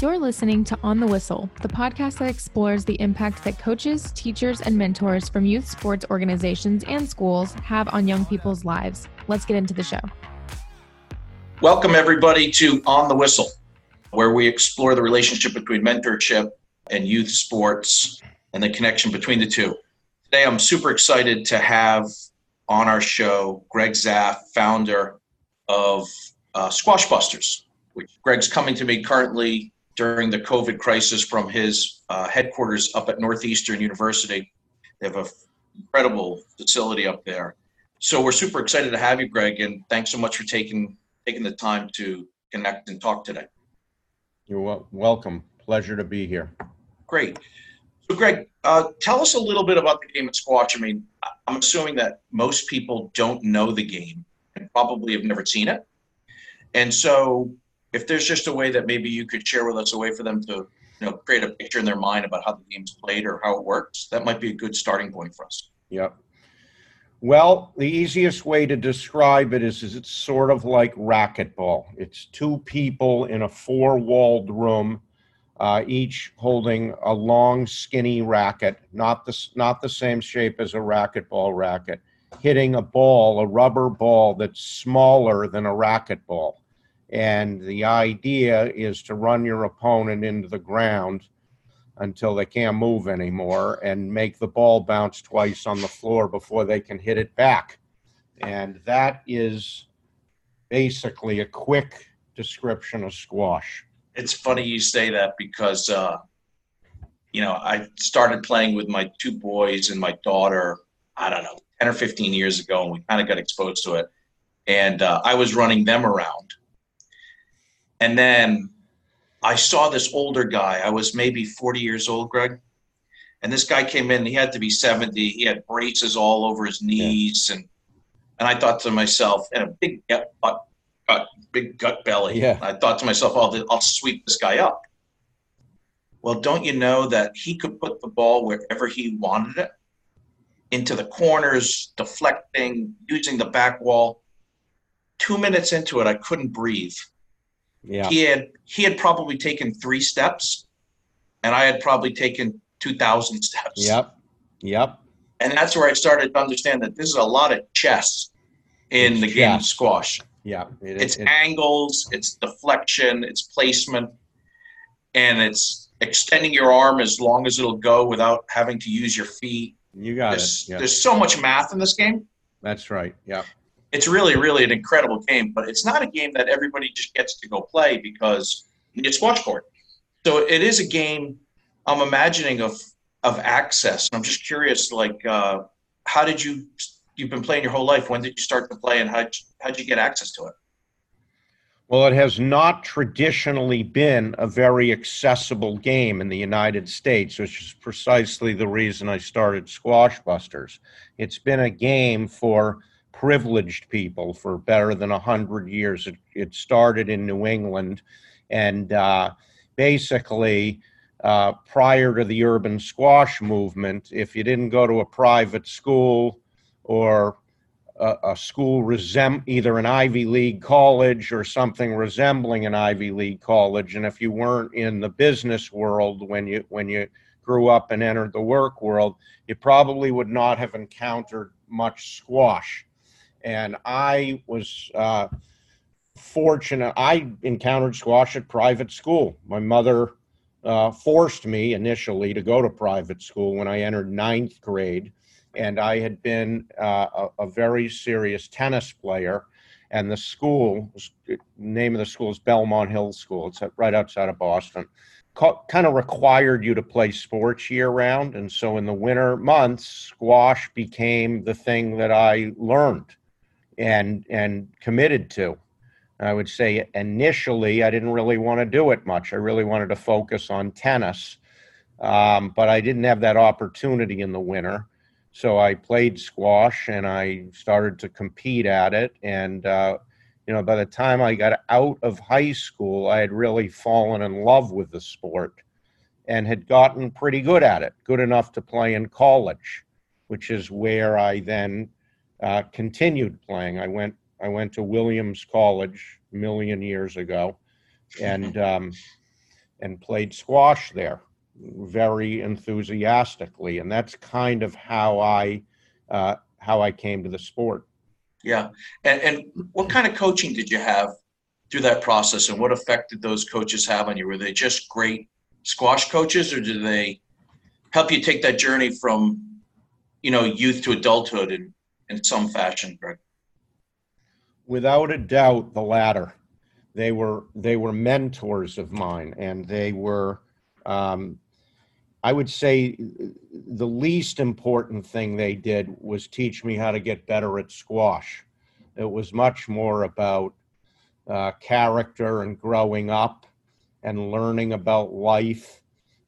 You're listening to On the Whistle, the podcast that explores the impact that coaches, teachers, and mentors from youth sports organizations and schools have on young people's lives. Let's get into the show. Welcome, everybody, to On the Whistle, where we explore the relationship between mentorship and youth sports and the connection between the two. Today, I'm super excited to have on our show Greg Zaff, founder of uh, Squash Busters, which Greg's coming to me currently during the COVID crisis from his uh, headquarters up at Northeastern University. They have an incredible facility up there. So we're super excited to have you, Greg, and thanks so much for taking taking the time to connect and talk today. You're wel- welcome. Pleasure to be here. Great. So, Greg, uh, tell us a little bit about the game of squash. I mean, I'm assuming that most people don't know the game and probably have never seen it. And so, if there's just a way that maybe you could share with us a way for them to you know create a picture in their mind about how the game's played or how it works that might be a good starting point for us. Yep. Well the easiest way to describe it is, is it's sort of like racquetball. It's two people in a four walled room uh, each holding a long skinny racket not the, not the same shape as a racquetball racket hitting a ball a rubber ball that's smaller than a racquetball and the idea is to run your opponent into the ground until they can't move anymore and make the ball bounce twice on the floor before they can hit it back. And that is basically a quick description of squash. It's funny you say that because, uh, you know, I started playing with my two boys and my daughter, I don't know, 10 or 15 years ago, and we kind of got exposed to it. And uh, I was running them around and then I saw this older guy. I was maybe 40 years old, Greg. And this guy came in, he had to be 70. He had braces all over his knees. Yeah. And and I thought to myself, and a big gut, gut big gut belly. Yeah. I thought to myself, oh, I'll sweep this guy up. Well, don't you know that he could put the ball wherever he wanted it? Into the corners, deflecting, using the back wall. Two minutes into it, I couldn't breathe. Yeah. He had he had probably taken three steps, and I had probably taken two thousand steps. Yep. Yep. And that's where I started to understand that this is a lot of chess in it's the chess. game of squash. Yeah. It, it's it, angles, it's deflection, it's placement, and it's extending your arm as long as it'll go without having to use your feet. You got there's, it. Yeah. There's so much math in this game. That's right. Yeah it's really, really an incredible game, but it's not a game that everybody just gets to go play because it's watch court. So it is a game I'm imagining of of access. I'm just curious, like, uh, how did you? You've been playing your whole life. When did you start to play, and how how'd you get access to it? Well, it has not traditionally been a very accessible game in the United States, which is precisely the reason I started Squash Busters. It's been a game for privileged people for better than a hundred years. It, it, started in New England, and uh, basically, uh, prior to the urban squash movement, if you didn't go to a private school or a, a school resem- either an Ivy League college or something resembling an Ivy League college, and if you weren't in the business world when you when you grew up and entered the work world, you probably would not have encountered much squash and I was uh, fortunate. I encountered squash at private school. My mother uh, forced me initially to go to private school when I entered ninth grade, and I had been uh, a, a, very serious tennis player. And the school, the name of the school is Belmont Hill School. It's right outside of Boston. kind of required you to play sports year round, and so in the winter months, squash became the thing that I learned and and committed to. I would say initially I didn't really want to do it much. I really wanted to focus on tennis, um, but I didn't have that opportunity in the winter. So I played squash and I started to compete at it. And uh, you know, by the time I got out of high school, I had really fallen in love with the sport and had gotten pretty good at it, good enough to play in college, which is where I then uh, continued playing. I went I went to Williams College a million years ago, and um, and played squash there very enthusiastically. And that's kind of how I uh, how I came to the sport. Yeah. And, and what kind of coaching did you have through that process and what effect did those coaches have on you? Were they just great squash coaches or did they help you take that journey from, you know, youth to adulthood in, in some fashion, Greg? Without a doubt, the latter. They were they were mentors of mine, and they were, um, I would say, the least important thing they did was teach me how to get better at squash. It was much more about uh, character and growing up and learning about life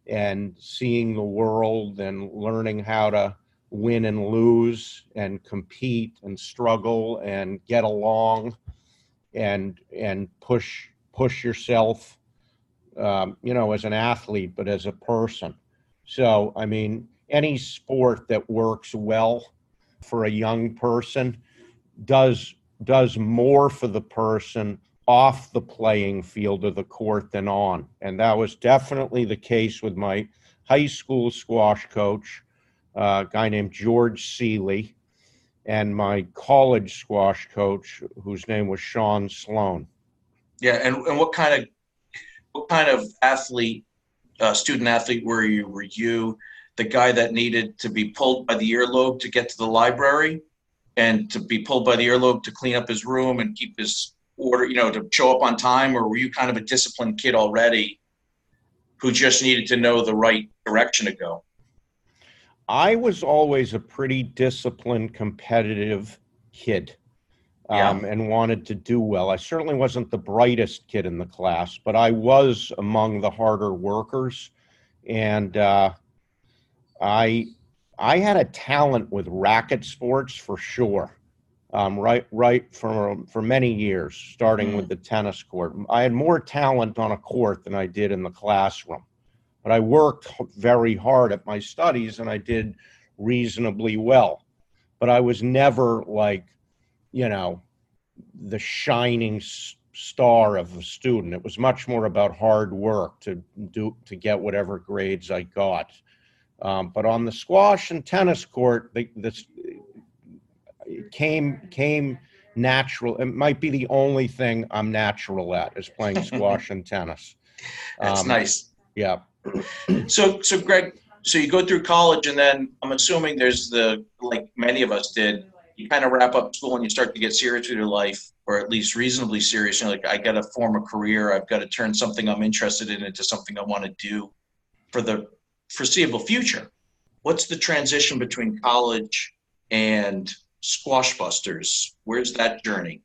and seeing the world and learning how to win and lose and compete and struggle and get along and and push push yourself um, you know as an athlete but as a person so i mean any sport that works well for a young person does does more for the person off the playing field of the court than on. And that was definitely the case with my high school squash coach, a guy named George Seeley, and my college squash coach, whose name was Sean Sloan. Yeah, and, and what kind of what kind of athlete, uh, student athlete were you? Were you the guy that needed to be pulled by the earlobe to get to the library, and to be pulled by the earlobe to clean up his room and keep his order, you know, to show up on time, or were you kind of a disciplined kid already who just needed to know the right direction to go? I was always a pretty disciplined, competitive kid. Um, yeah. and wanted to do well. I certainly wasn't the brightest kid in the class, but I was among the harder workers, and uh, I I had a talent with racket sports for sure um, right right for for many years, starting mm. with the tennis court. I had more talent on a court than I did in the classroom, but I worked very hard at my studies and I did reasonably well. But I was never like, you know, the shining star of a student. It was much more about hard work to do to get whatever grades I got. Um, but on the squash and tennis court, the, the, came came natural. It might be the only thing I'm natural at is playing squash and tennis. That's um, nice. Yeah. So so Greg, so you go through college and then I'm assuming there's the like many of us did. You kind of wrap up school and you start to get serious with your life, or at least reasonably serious. You're like, I got to form a career. I've got to turn something I'm interested in into something I want to do for the foreseeable future. What's the transition between college and Squash Busters? Where's that journey?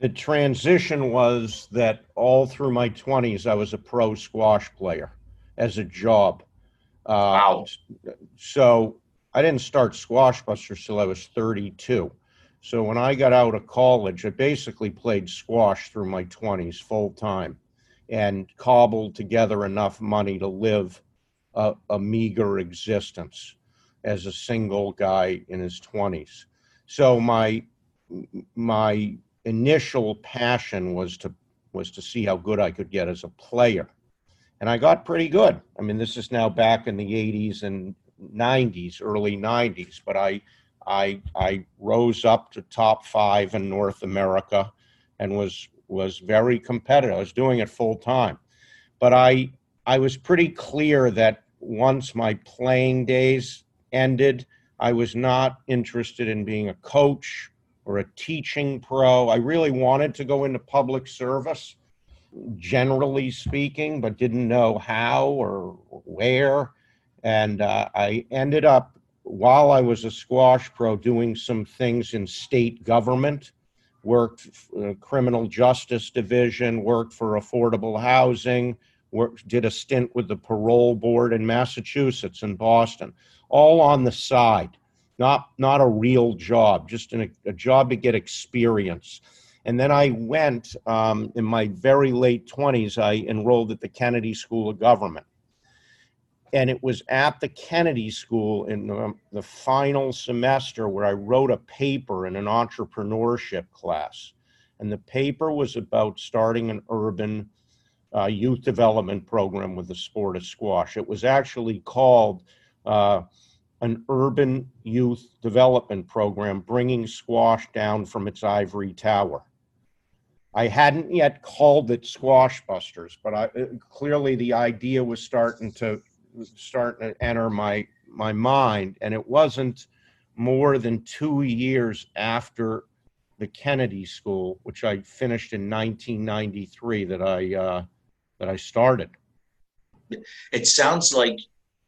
The transition was that all through my 20s, I was a pro squash player as a job. Uh, wow. So I didn't start Squash Busters till I was 32. So when I got out of college, I basically played squash through my 20s full time and cobbled together enough money to live a, a meager existence as a single guy in his 20s. So my my initial passion was to was to see how good I could get as a player. And I got pretty good. I mean, this is now back in the 80s and 90s, early 90s, but I I I rose up to top 5 in North America and was was very competitive. I was doing it full time. But I I was pretty clear that once my playing days ended, I was not interested in being a coach or a teaching pro. I really wanted to go into public service, generally speaking, but didn't know how or where. And uh, I ended up, while I was a squash pro, doing some things in state government. Worked uh, criminal justice division, worked for affordable housing, worked, did a stint with the parole board in Massachusetts and Boston all on the side, not not a real job, just a, a job to get experience. And then I went um, in my very late 20s, I enrolled at the Kennedy School of Government. And it was at the Kennedy School in the, the final semester where I wrote a paper in an entrepreneurship class. And the paper was about starting an urban uh, youth development program with the sport of squash. It was actually called uh, an urban youth development program, bringing squash down from its ivory tower. I hadn't yet called it Squash Busters, but I, uh, clearly the idea was starting to starting to enter my my mind, and it wasn't more than two years after the Kennedy School, which I finished in 1993, that I uh, that I started. It sounds like,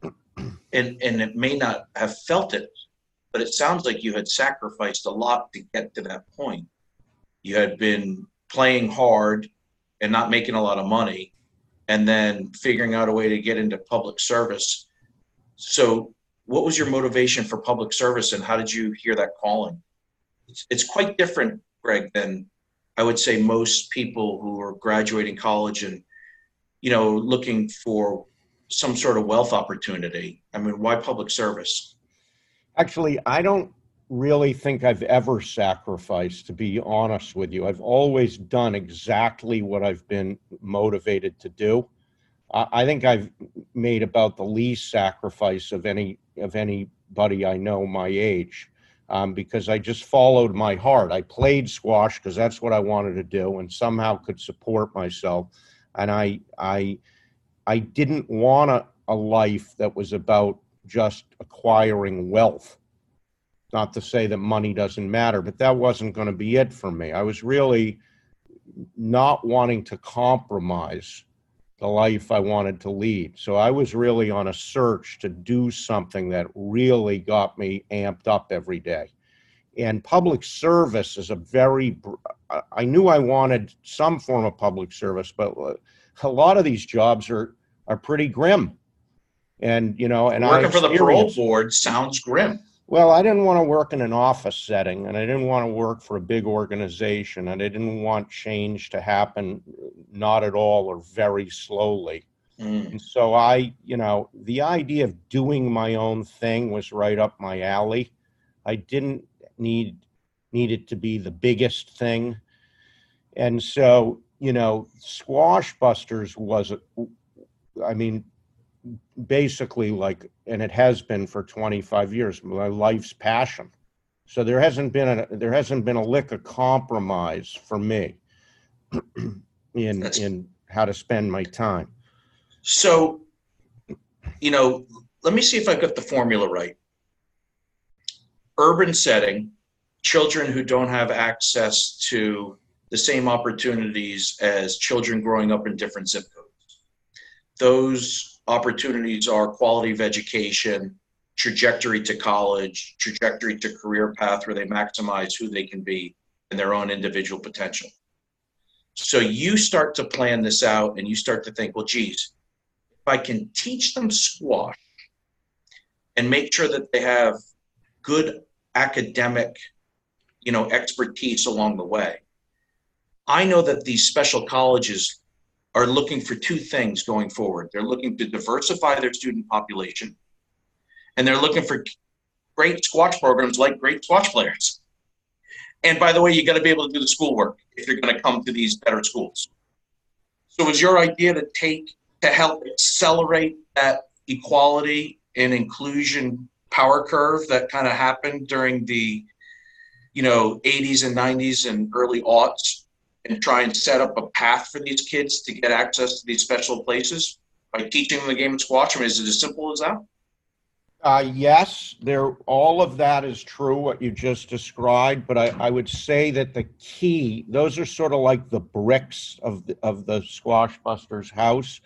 and and it may not have felt it, but it sounds like you had sacrificed a lot to get to that point. You had been playing hard and not making a lot of money, and then figuring out a way to get into public service. So, what was your motivation for public service, and how did you hear that calling? It's, it's quite different, Greg, than I would say most people who are graduating college and you know looking for some sort of wealth opportunity. I mean, why public service? Actually, I don't really think I've ever sacrificed, to be honest with you. I've always done exactly what I've been motivated to do. I think I've made about the least sacrifice of any of anybody I know my age, um, because I just followed my heart. I played squash because that's what I wanted to do, and somehow could support myself. And I I I didn't want a, a life that was about just acquiring wealth not to say that money doesn't matter, but that wasn't going to be it for me. I was really not wanting to compromise the life I wanted to lead. So I was really on a search to do something that really got me amped up every day. And public service is a very, I knew I wanted some form of public service, but a lot of these jobs are, are pretty grim. And, you know, and I'm working for the parole board sounds grim. Well, I didn't want to work in an office setting and I didn't want to work for a big organization and I didn't want change to happen not at all or very slowly. Mm. And so I, you know, the idea of doing my own thing was right up my alley. I didn't need need it to be the biggest thing. And so, you know, Squash Busters was I mean, basically like and it has been for 25 years my life's passion. So there hasn't been a there hasn't been a lick of compromise for me in That's, in how to spend my time. So you know let me see if i got the formula right. Urban setting children who don't have access to the same opportunities as children growing up in different zip codes those opportunities are quality of education, trajectory to college, trajectory to career path where they maximize who they can be and their own individual potential. So you start to plan this out and you start to think, well, geez, if I can teach them squash and make sure that they have good academic, you know, expertise along the way. I know that these special colleges are looking for two things going forward. They're looking to diversify their student population, and they're looking for great squash programs like great squash players. And by the way, you got to be able to do the schoolwork if you're going to come to these better schools. So, is your idea to take to help accelerate that equality and inclusion power curve that kind of happened during the, you know, 80s and 90s and early aughts and try and set up a path for these kids to get access to these special places by teaching them the game of squash? I mean, is it as simple as that? Uh, yes, there. All of that is true. What you just described, but I, I would say that the key; those are sort of like the bricks of the, of the Squash Busters house.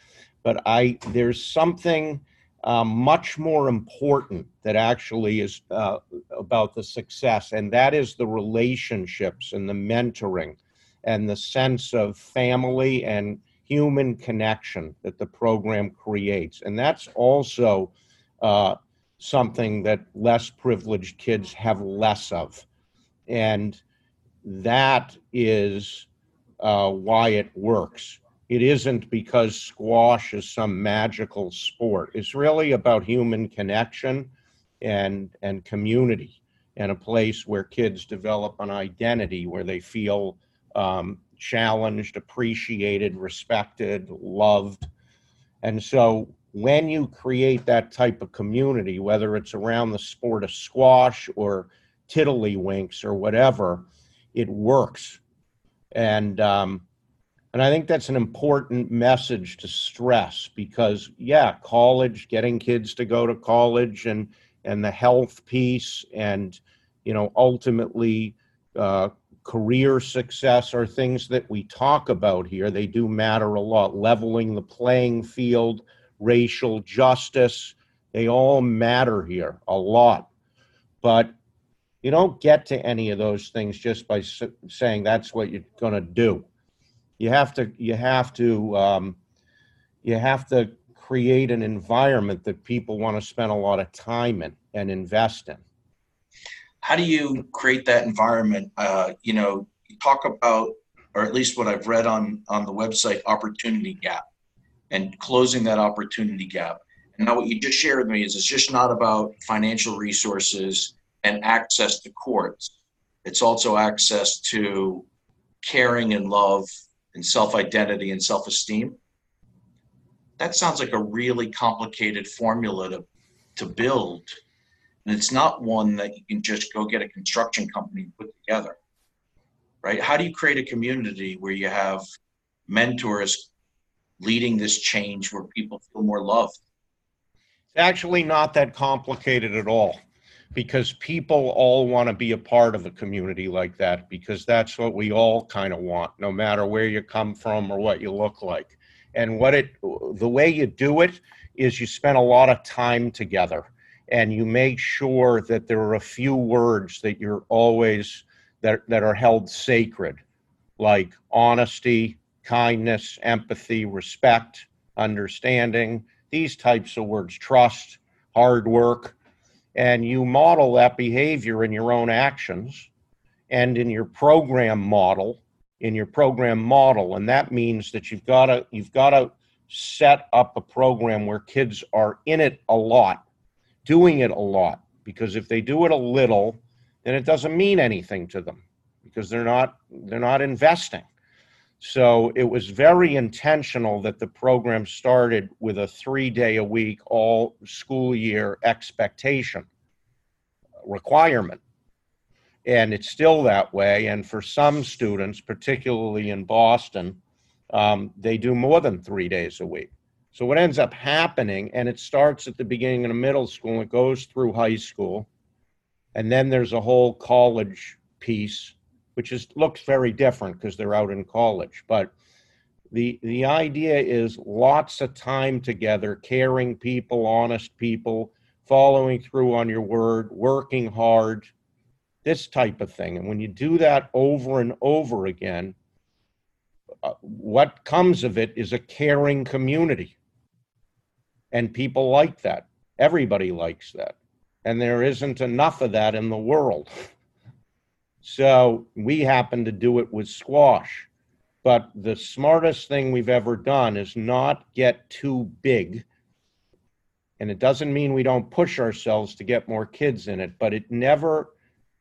But I there's something uh, much more important that actually is uh, about the success, and that is the relationships and the mentoring and the sense of family and human connection that the program creates. And that's also uh, something that less privileged kids have less of. And that is uh, why it works. It isn't because squash is some magical sport. It's really about human connection and and community and a place where kids develop an identity where they feel um, challenged, appreciated, respected, loved. And so when you create that type of community, whether it's around the sport of squash or tiddlywinks or whatever, it works. And um, and I think that's an important message to stress because yeah, college, getting kids to go to college and and the health piece and you know ultimately uh, career success are things that we talk about here. They do matter a lot. Leveling the playing field, racial justice, they all matter here a lot. But you don't get to any of those things just by saying that's what you're going to do. You have to you have to um, you have to create an environment that people want to spend a lot of time in and invest in. How do you create that environment? Uh, you know, you talk about, or at least what I've read on on the website, opportunity gap, and closing that opportunity gap. And now, what you just shared with me is it's just not about financial resources and access to courts. It's also access to caring and love and self identity and self esteem. That sounds like a really complicated formula to, to build. And it's not one that you can just go get a construction company and put together. Right? How do you create a community where you have mentors leading this change where people feel more loved? It's actually not that complicated at all because people all want to be a part of a community like that because that's what we all kind of want no matter where you come from or what you look like and what it the way you do it is you spend a lot of time together and you make sure that there are a few words that you're always that that are held sacred like honesty kindness empathy respect understanding these types of words trust hard work. And you model that behavior in your own actions and in your program model in your program model. And that means that you've got to you've got to set up a program where kids are in it a lot doing it a lot because if they do it a little then it doesn't mean anything to them because they're not they're not investing so it was very intentional that the program started with a three day a week, all school year expectation requirement. And it's still that way. And for some students, particularly in Boston, um, they do more than three days a week. So what ends up happening, and it starts at the beginning of middle school, and it goes through high school, and then there's a whole college piece which is looks very different because they're out in college. But the the idea is lots of time together, caring people, honest people, following through on your word, working hard, this type of thing. And when you do that over and over again, uh, what comes of it is a caring community. And people like that. Everybody likes that. And there isn't enough of that in the world. So we happen to do it with squash. But the smartest thing we've ever done is not get too big. And it doesn't mean we don't push ourselves to get more kids in it, but it never,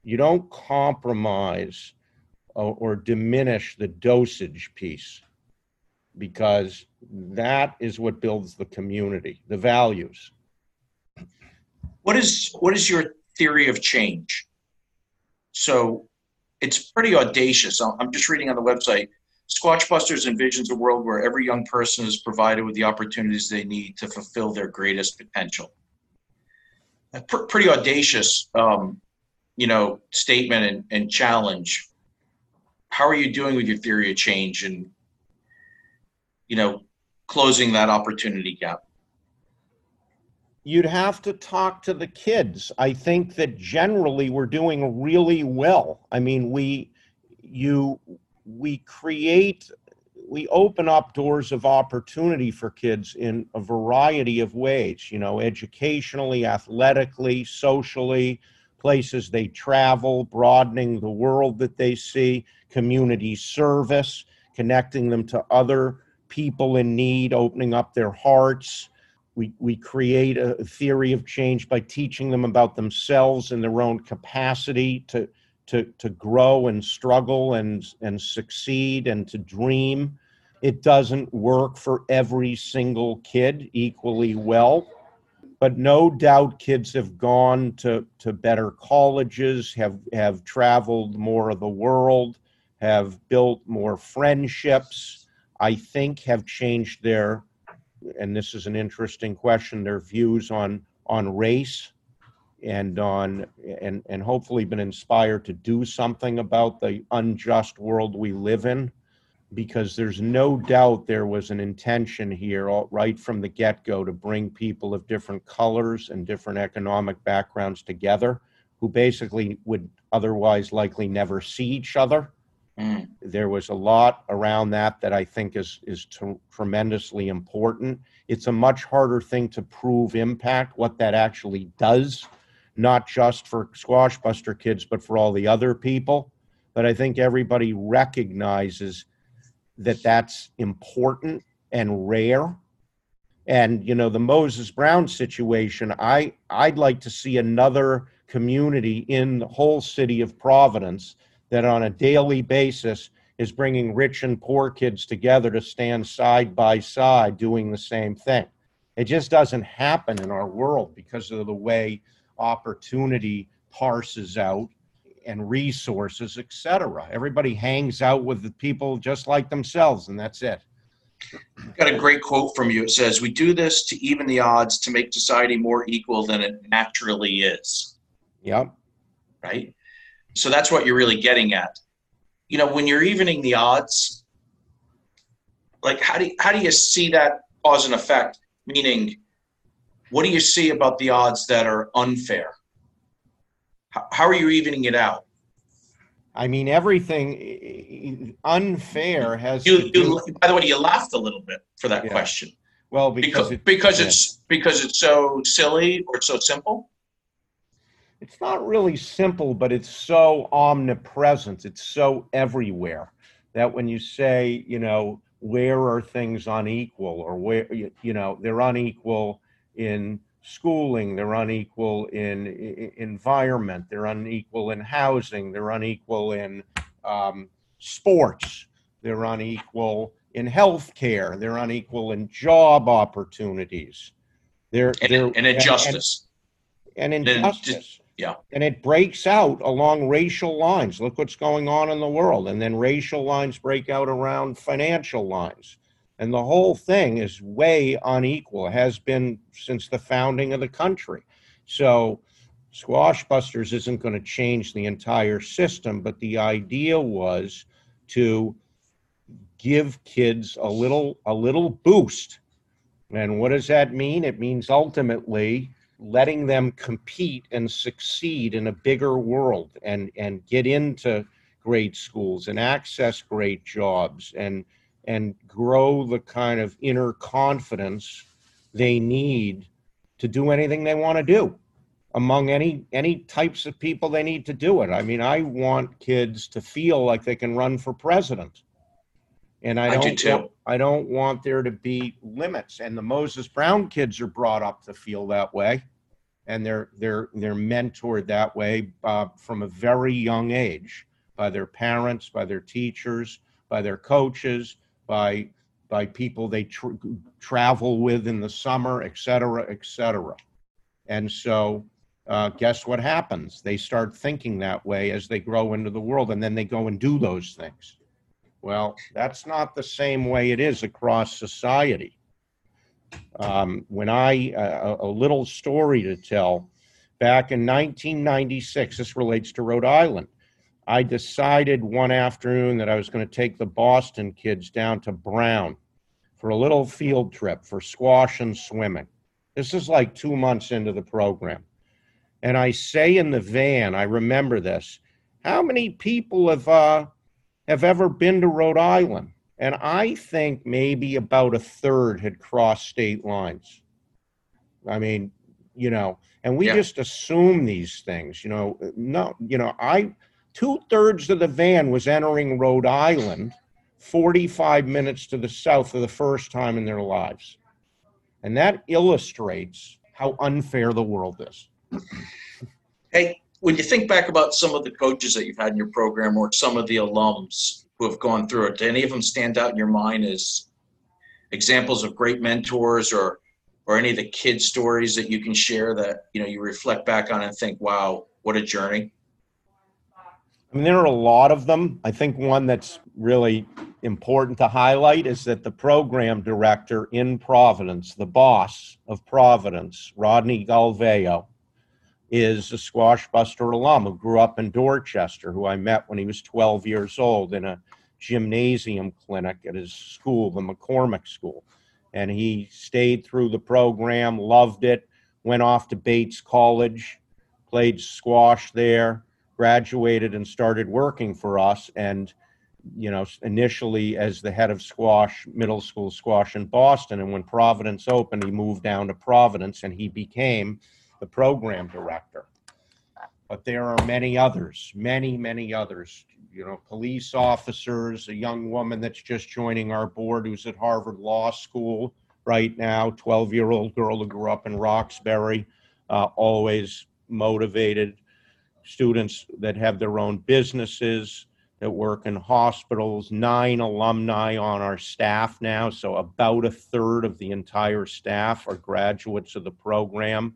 you don't compromise or, or diminish the dosage piece because that is what builds the community, the values. What is what is your theory of change? So it's pretty audacious. I'm just reading on the website. Squashbusters envisions a world where every young person is provided with the opportunities they need to fulfill their greatest potential. A pr- pretty audacious, um, you know, statement and, and challenge. How are you doing with your theory of change and, you know, closing that opportunity gap? you'd have to talk to the kids. I think that generally we're doing really well. I mean, we you we create we open up doors of opportunity for kids in a variety of ways, you know, educationally, athletically, socially, places they travel, broadening the world that they see, community service, connecting them to other people in need, opening up their hearts we, we create a theory of change by teaching them about themselves and their own capacity to, to, to grow and struggle and, and succeed and to dream. It doesn't work for every single kid equally well, but no doubt kids have gone to, to better colleges, have, have traveled more of the world, have built more friendships, I think have changed their, and this is an interesting question, their views on, on race and on and and hopefully been inspired to do something about the unjust world we live in. Because there's no doubt there was an intention here right from the get-go to bring people of different colors and different economic backgrounds together who basically would otherwise likely never see each other Mm. there was a lot around that that I think is is t- tremendously important. It's a much harder thing to prove impact, what that actually does, not just for squash buster kids, but for all the other people. But I think everybody recognizes that that's important and rare. And you know the Moses Brown situation. I I'd like to see another community in the whole city of Providence that on a daily basis is bringing rich and poor kids together to stand side by side doing the same thing. It just doesn't happen in our world because of the way opportunity parses out and resources, etc. Everybody hangs out with the people just like themselves, and that's it. Got a great quote from you. It says, We do this to even the odds to make society more equal than it naturally is. Yep. Right? So that's what you're really getting at. You know, when you're evening the odds, like how do you, how do you see that cause and effect? Meaning, what do you see about the odds that are unfair? How, how are you evening it out? I mean, everything unfair has. You, you, by the way, you laughed a little bit for that Yeah. question well because because it, because yeah. it's because it's so silly or so simple. It's not really simple, but it's so omnipresent. It's so everywhere that when you say, you know, where are things unequal or where, you, you know, they're unequal in schooling, they're unequal in, i- environment, they're unequal in housing, they're unequal in um, sports, they're unequal in healthcare, they're unequal in job opportunities. They're, And, they're, and injustice. and Then just- injustice. Yeah. And it breaks out along racial lines. Look what's going on in the world. And then racial lines break out around financial lines. And the whole thing is way unequal, has been since the founding of the country. So Squash Busters isn't going to change the entire system, but the idea was to give kids a little a little boost. And what does that mean? It means ultimately letting them compete and succeed in a bigger world and and get into great schools and access great jobs and and grow the kind of inner confidence they need to do anything they want to do among any any types of people they need to do it i mean i want kids to feel like they can run for president and i I do don't too. I don't want there to be limits. And the moses brown kids are brought up to feel that way. And they're they're they're mentored that way uh, from a very young age by their parents by their teachers by their coaches by by people they tr- travel with in the summer et cetera et cetera. And so uh, guess what happens? They start thinking that way as they grow into the world and then they go and do those things well that's not the same way it is across society um, when I, uh, a little story to tell, back in 1996, this relates to Rhode Island. I decided one afternoon that I was going to take the Boston kids down to Brown for a little field trip for squash and swimming. This is like two months into the program. And I say in the van, I remember this, how many people have, uh, have ever been to Rhode Island? And I think maybe about a third had crossed state lines. I mean, you know, and we Yeah. just assume these things, you know. No, you know, I two thirds of the van was entering Rhode Island 45 minutes to the south for the first time in their lives. And that illustrates how unfair the world is. Hey, when you think back about some of the coaches that you've had in your program or some of the alums who have gone through it, do any of them stand out in your mind as examples of great mentors or or any of the kid stories that you can share that you know you reflect back on and think, wow, what a journey? I mean, there are a lot of them. I think one that's really important to highlight is that the program director in Providence, the boss of Providence, Rodney Galvao, is a squash buster alum who grew up in Dorchester, who I met when he was 12 years old in a gymnasium clinic at his school, the McCormick School. And he stayed through the program, loved it, went off to Bates College, played squash there, graduated and started working for us. And, you know, initially as the head of squash, middle school squash in Boston. And when Providence opened, he moved down to Providence and he became the program director. But there are many others, many, many others. You know, police officers, a young woman that's just joining our board who's at Harvard Law School right now, 12 year old girl who grew up in Roxbury, uh, always motivated. Students that have their own businesses, that work in hospitals, nine alumni on our staff now. So about a third of the entire staff are graduates of the program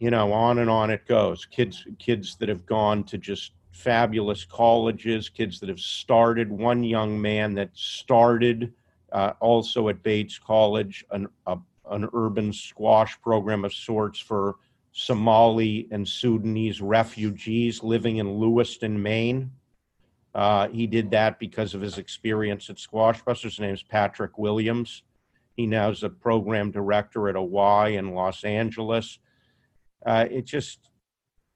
you know, on and on it goes. Kids, kids that have gone to just fabulous colleges, kids that have started. One young man that started uh, also at Bates College, an, a, an urban squash program of sorts for Somali and Sudanese refugees living in Lewiston, Maine. Uh, he did that because of his experience at Squash Busters. His name is Patrick Williams. He now is a program director at Y in Los Angeles uh, it just,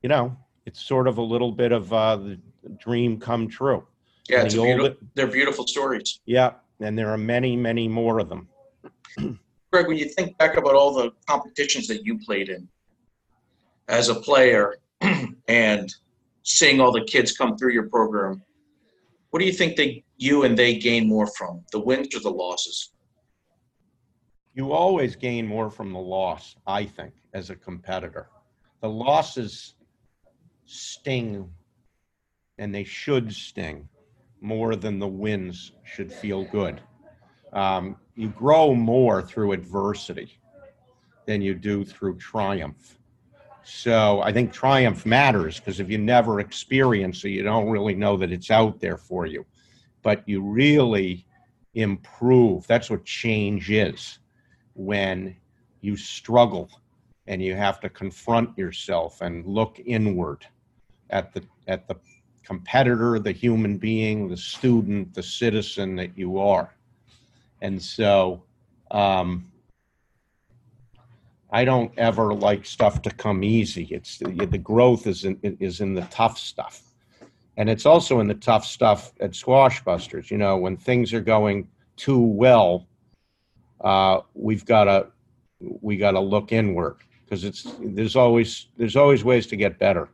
you know, it's sort of a little bit of uh, the dream come true. Yeah, it's beautiful, they're beautiful stories. Yeah, and there are many, many more of them. Greg, when you think back about all the competitions that you played in as a player and seeing all the kids come through your program, what do you think they, you and they gain more from, the wins or the losses? You always gain more from the loss, I think, as a competitor the losses sting and they should sting more than the wins should feel good. Um, you grow more through adversity than you do through triumph. So I think triumph matters because if you never experience it, you don't really know that it's out there for you. But you really improve. That's what change is when you struggle and you have to confront yourself and look inward at the at the competitor, the human being, the student, the citizen that you are. And so um, I don't ever like stuff to come easy. It's the, the growth is in, is in the tough stuff. And it's also in the tough stuff at Squash Busters. You know, when things are going too well, uh, we've got to we got to look inward because it's there's always there's always ways to get better.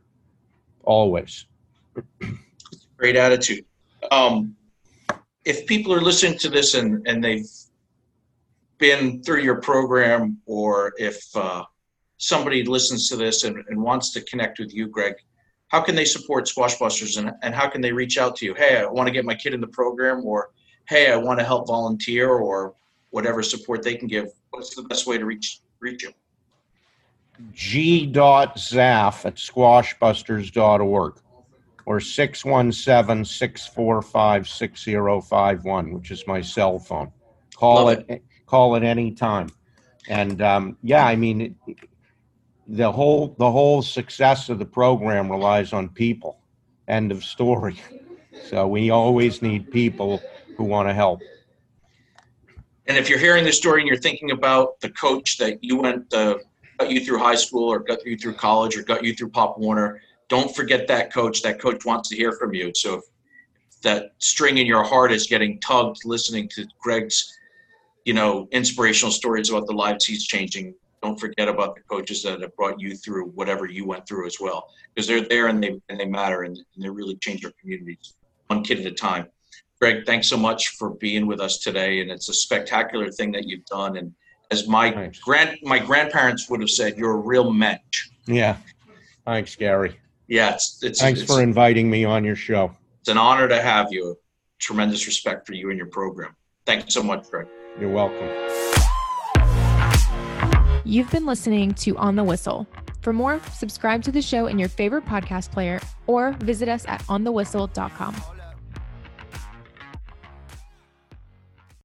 Always. Great attitude. Um, if people are listening to this and and they've been through your program or if uh, somebody listens to this and, and wants to connect with you greg how can they support squash busters and, and how can they reach out to you? Hey i want to get my kid in the program or hey i want to help volunteer or whatever support they can give. What's the best way to reach reach you g.zaff at squashbusters.org or 617-645-6051, which is my cell phone. Call it, it, call it any time. And um, yeah, I mean, it, the whole the whole success of the program relies on people. End of story. So we always need people who want to help. And if you're hearing this story and you're thinking about the coach that you went uh, you through high school or got you through college or got you through Pop Warner, don't forget that coach. That coach wants to hear from you. So if that string in your heart is getting tugged listening to Greg's, you know, inspirational stories about the lives he's changing, don't forget about the coaches that have brought you through whatever you went through as well, because they're there and they and they matter and, and they really change our communities one kid at a time. Greg, thanks so much for being with us today, and it's a spectacular thing that you've done, and as my grand my grandparents would have said, you're a real mensch. Yeah. Thanks, Gary. Yeah, it's it's Thanks it's, for inviting me on your show. it's an honor to have you. Tremendous respect for you and your program. Thanks so much, Greg. You're welcome. You've been listening to On the Whistle. For more, subscribe to the show in your favorite podcast player or visit us at onthewhistle.com.